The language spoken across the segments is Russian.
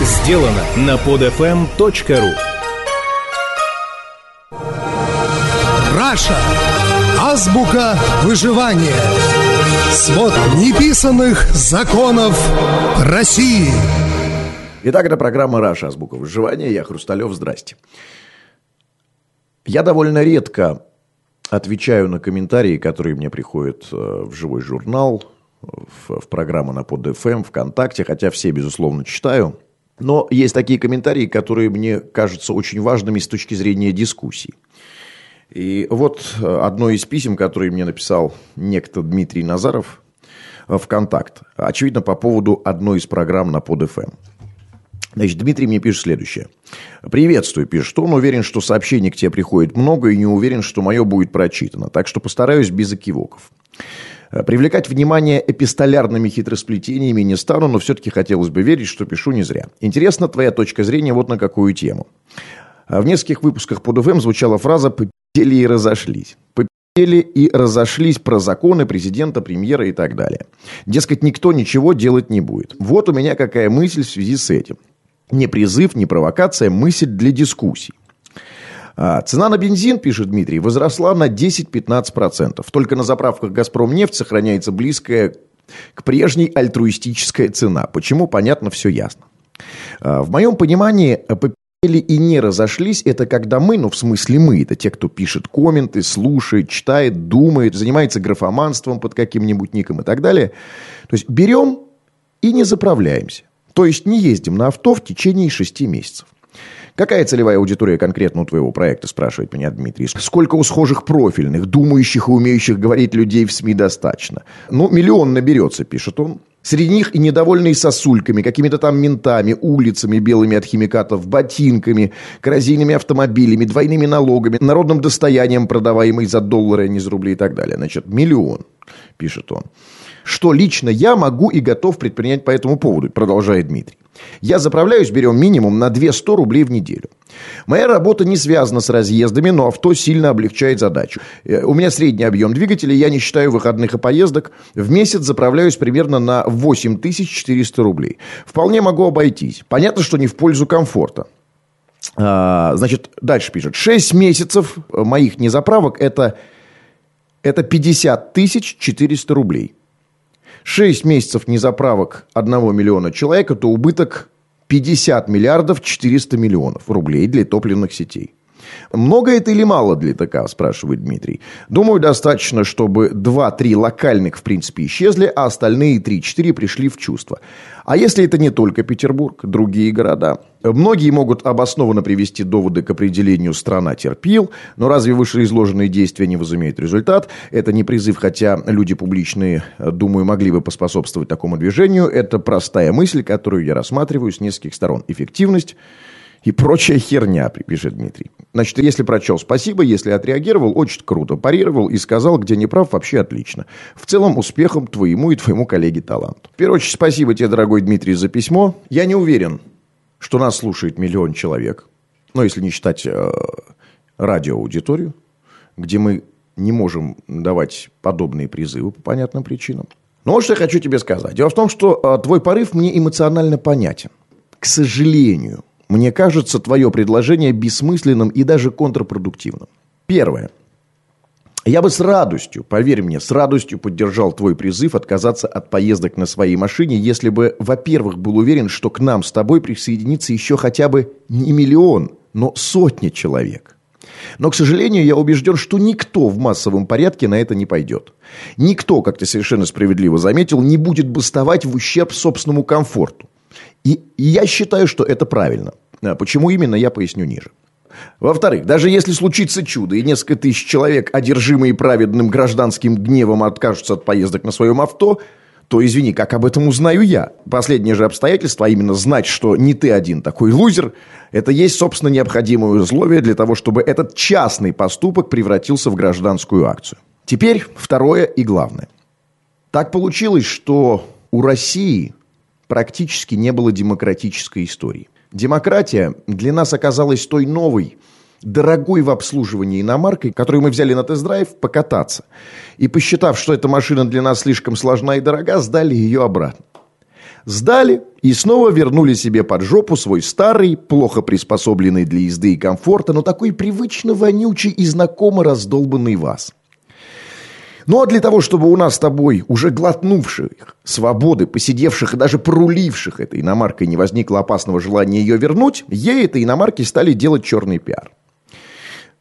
сделано на podfm.ru Раша. Азбука выживания. Свод неписанных законов России. Итак, это программа «Раша. Азбука выживания». Я Хрусталев. Здрасте. Я довольно редко отвечаю на комментарии, которые мне приходят э, в живой журнал, в, в программу на PodFM, ВКонтакте, хотя все, безусловно, читаю. Но есть такие комментарии, которые мне кажутся очень важными с точки зрения дискуссии. И вот э, одно из писем, которое мне написал некто Дмитрий Назаров э, в «Контакт». Очевидно, по поводу одной из программ на PodFM. Значит, Дмитрий мне пишет следующее. «Приветствую», пишет он, уверен, что сообщений к тебе приходит много и не уверен, что мое будет прочитано, так что постараюсь без экивоков. Э, привлекать внимание эпистолярными хитросплетениями не стану, но все-таки хотелось бы верить, что пишу не зря. Интересна твоя точка зрения вот на какую тему. В нескольких выпусках под УФМ звучала фраза «попели и разошлись». Попели и разошлись про законы президента, премьера и так далее. Дескать, никто ничего делать не будет. Вот у меня какая мысль в связи с этим. Не призыв, не провокация, мысль для дискуссий. А, цена на бензин, пишет Дмитрий, возросла на 10-15%. Только на заправках «Газпром» нефть сохраняется близкая к прежней альтруистическая цена. Почему, понятно, все ясно. А, в моем понимании, или и не разошлись, это когда мы, ну в смысле мы, это те, кто пишет комменты, слушает, читает, думает, занимается графоманством под каким-нибудь ником и так далее. То есть берем и не заправляемся. То есть не ездим на авто в течение шести месяцев. Какая целевая аудитория конкретно у твоего проекта, спрашивает меня Дмитрий. Сколько у схожих профильных, думающих и умеющих говорить людей в СМИ достаточно? Ну, миллион наберется, пишет он. Среди них и недовольные сосульками, какими-то там ментами, улицами белыми от химикатов, ботинками, коррозийными автомобилями, двойными налогами, народным достоянием, продаваемый за доллары, а не за рубли и так далее. Значит, миллион, пишет он. Что лично я могу и готов предпринять по этому поводу, продолжает Дмитрий. Я заправляюсь, берем минимум на 200 рублей в неделю. Моя работа не связана с разъездами, но авто сильно облегчает задачу. Э, у меня средний объем двигателя, я не считаю выходных и поездок. В месяц заправляюсь примерно на 8400 рублей. Вполне могу обойтись. Понятно, что не в пользу комфорта. А, значит, дальше пишет. 6 месяцев моих незаправок это, это 50 тысяч 400 рублей. 6 месяцев незаправок 1 миллиона человек – это убыток 50 миллиардов 400 миллионов рублей для топливных сетей. Много это или мало для ТК, спрашивает Дмитрий. Думаю, достаточно, чтобы 2-3 локальных, в принципе, исчезли, а остальные 3-4 пришли в чувство. А если это не только Петербург, другие города? Многие могут обоснованно привести доводы к определению «страна терпил», но разве вышеизложенные действия не возымеют результат? Это не призыв, хотя люди публичные, думаю, могли бы поспособствовать такому движению. Это простая мысль, которую я рассматриваю с нескольких сторон. Эффективность – и прочая херня, пишет Дмитрий. Значит, если прочел, спасибо, если отреагировал, очень круто, парировал и сказал, где не прав, вообще отлично. В целом, успехом твоему и твоему коллеге таланту. В первую очередь, спасибо тебе, дорогой Дмитрий, за письмо. Я не уверен, что нас слушает миллион человек, ну, если не считать э, радиоаудиторию, где мы не можем давать подобные призывы по понятным причинам. Но вот что я хочу тебе сказать. Дело в том, что э, твой порыв мне эмоционально понятен. К сожалению, мне кажется твое предложение бессмысленным и даже контрпродуктивным. Первое. Я бы с радостью, поверь мне, с радостью поддержал твой призыв отказаться от поездок на своей машине, если бы, во-первых, был уверен, что к нам с тобой присоединится еще хотя бы не миллион, но сотня человек. Но, к сожалению, я убежден, что никто в массовом порядке на это не пойдет. Никто, как ты совершенно справедливо заметил, не будет бастовать в ущерб собственному комфорту. И я считаю, что это правильно. А почему именно, я поясню ниже. Во-вторых, даже если случится чудо, и несколько тысяч человек, одержимые праведным гражданским гневом, откажутся от поездок на своем авто, то, извини, как об этом узнаю я? Последнее же обстоятельство, а именно знать, что не ты один такой лузер, это есть, собственно, необходимое условие для того, чтобы этот частный поступок превратился в гражданскую акцию. Теперь второе и главное. Так получилось, что у России практически не было демократической истории. Демократия для нас оказалась той новой, дорогой в обслуживании иномаркой, которую мы взяли на тест-драйв покататься. И посчитав, что эта машина для нас слишком сложна и дорога, сдали ее обратно. Сдали и снова вернули себе под жопу свой старый, плохо приспособленный для езды и комфорта, но такой привычно вонючий и знакомо раздолбанный ВАЗ. Ну а для того, чтобы у нас с тобой, уже глотнувших свободы, посидевших и даже проруливших этой иномаркой, не возникло опасного желания ее вернуть, ей этой иномарки стали делать черный пиар.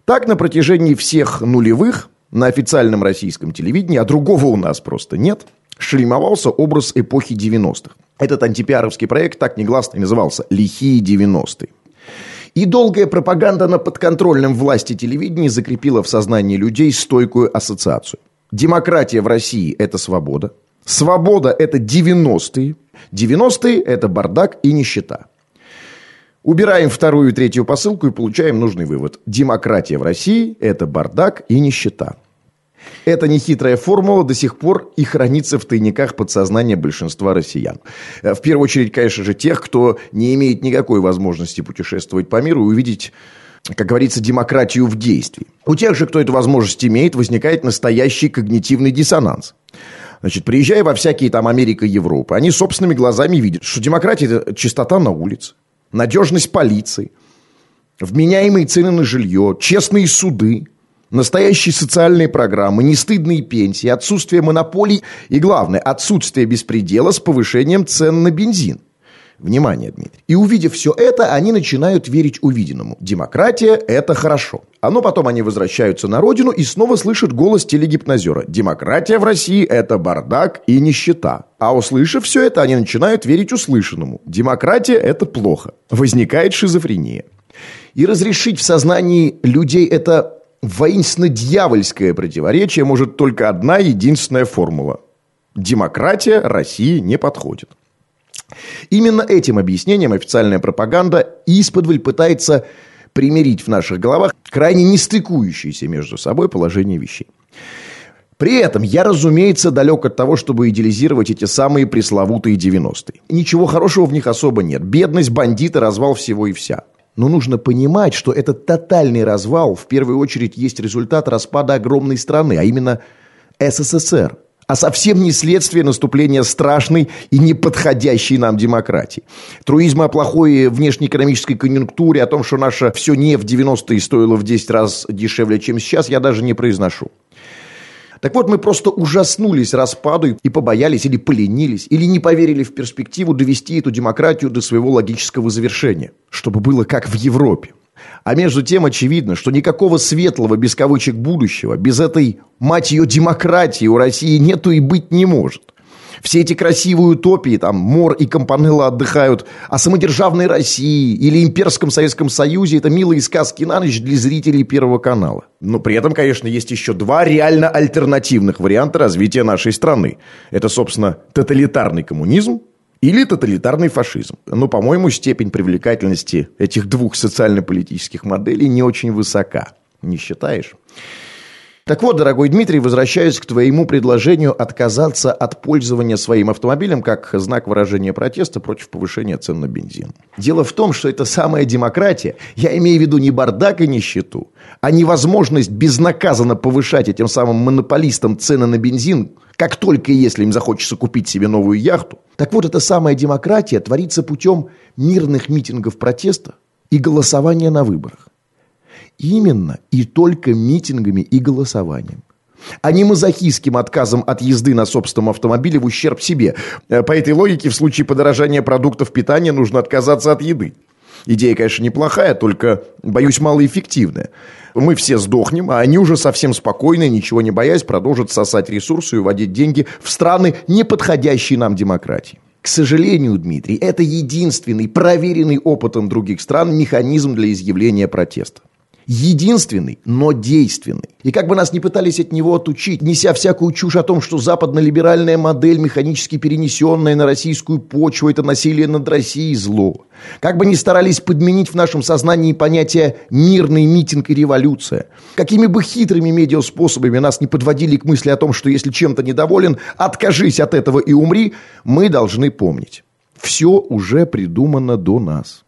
Так на протяжении всех нулевых на официальном российском телевидении, а другого у нас просто нет, шлемовался образ эпохи 90-х. Этот антипиаровский проект так негласно и назывался «Лихие 90-е». И долгая пропаганда на подконтрольном власти телевидении закрепила в сознании людей стойкую ассоциацию. Демократия в России – это свобода. Свобода – это 90-е. 90-е – это бардак и нищета. Убираем вторую и третью посылку и получаем нужный вывод. Демократия в России – это бардак и нищета. Эта нехитрая формула до сих пор и хранится в тайниках подсознания большинства россиян. В первую очередь, конечно же, тех, кто не имеет никакой возможности путешествовать по миру и увидеть как говорится, демократию в действии. У тех же, кто эту возможность имеет, возникает настоящий когнитивный диссонанс. Значит, приезжая во всякие там Америка и Европа, они собственными глазами видят, что демократия – это чистота на улице, надежность полиции, вменяемые цены на жилье, честные суды, настоящие социальные программы, нестыдные пенсии, отсутствие монополий и, главное, отсутствие беспредела с повышением цен на бензин. Внимание, Дмитрий. И увидев все это, они начинают верить увиденному. Демократия – это хорошо. А ну потом они возвращаются на родину и снова слышат голос телегипнозера. Демократия в России – это бардак и нищета. А услышав все это, они начинают верить услышанному. Демократия – это плохо. Возникает шизофрения. И разрешить в сознании людей это воинственно-дьявольское противоречие может только одна единственная формула. Демократия России не подходит. Именно этим объяснением официальная пропаганда исподволь пытается примирить в наших головах крайне не стыкующиеся между собой положения вещей. При этом я, разумеется, далек от того, чтобы идеализировать эти самые пресловутые 90-е. Ничего хорошего в них особо нет. Бедность, бандиты, развал всего и вся. Но нужно понимать, что этот тотальный развал в первую очередь есть результат распада огромной страны, а именно СССР – а совсем не следствие наступления страшной и неподходящей нам демократии. Труизма о плохой внешнеэкономической конъюнктуре, о том, что наша все не в 90-е стоило в 10 раз дешевле, чем сейчас, я даже не произношу. Так вот, мы просто ужаснулись распаду и побоялись или поленились, или не поверили в перспективу довести эту демократию до своего логического завершения, чтобы было как в Европе. А между тем очевидно, что никакого светлого, без кавычек, будущего, без этой, мать ее, демократии у России нету и быть не может. Все эти красивые утопии, там, Мор и Компанелла отдыхают о самодержавной России или имперском Советском Союзе, это милые сказки на ночь для зрителей Первого канала. Но при этом, конечно, есть еще два реально альтернативных варианта развития нашей страны. Это, собственно, тоталитарный коммунизм или тоталитарный фашизм. Но, по-моему, степень привлекательности этих двух социально-политических моделей не очень высока. Не считаешь? Так вот, дорогой Дмитрий, возвращаюсь к твоему предложению отказаться от пользования своим автомобилем как знак выражения протеста против повышения цен на бензин. Дело в том, что это самая демократия, я имею в виду не бардак и нищету, а невозможность безнаказанно повышать этим самым монополистам цены на бензин, как только если им захочется купить себе новую яхту. Так вот, эта самая демократия творится путем мирных митингов протеста и голосования на выборах. Именно и только митингами и голосованием а не мазохистским отказом от езды на собственном автомобиле в ущерб себе. Э, по этой логике, в случае подорожания продуктов питания нужно отказаться от еды. Идея, конечно, неплохая, только, боюсь, малоэффективная. Мы все сдохнем, а они уже совсем спокойно, ничего не боясь, продолжат сосать ресурсы и уводить деньги в страны, не подходящие нам демократии. К сожалению, Дмитрий, это единственный, проверенный опытом других стран механизм для изъявления протеста единственный, но действенный. И как бы нас ни пытались от него отучить, неся всякую чушь о том, что западно-либеральная модель, механически перенесенная на российскую почву, это насилие над Россией зло. Как бы ни старались подменить в нашем сознании понятие «мирный митинг» и «революция», какими бы хитрыми медиаспособами нас не подводили к мысли о том, что если чем-то недоволен, откажись от этого и умри, мы должны помнить. Все уже придумано до нас.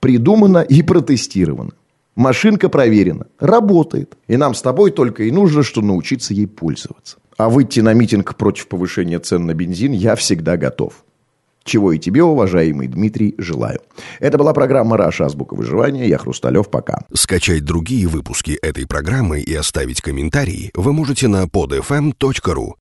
Придумано и протестировано. Машинка проверена, работает. И нам с тобой только и нужно, что научиться ей пользоваться. А выйти на митинг против повышения цен на бензин я всегда готов. чего и тебе, уважаемый Дмитрий, желаю. Это была программа «Раша. Азбука выживания». Я Хрусталев. Пока. Скачать другие выпуски этой программы и оставить комментарии вы можете на podfm.ru.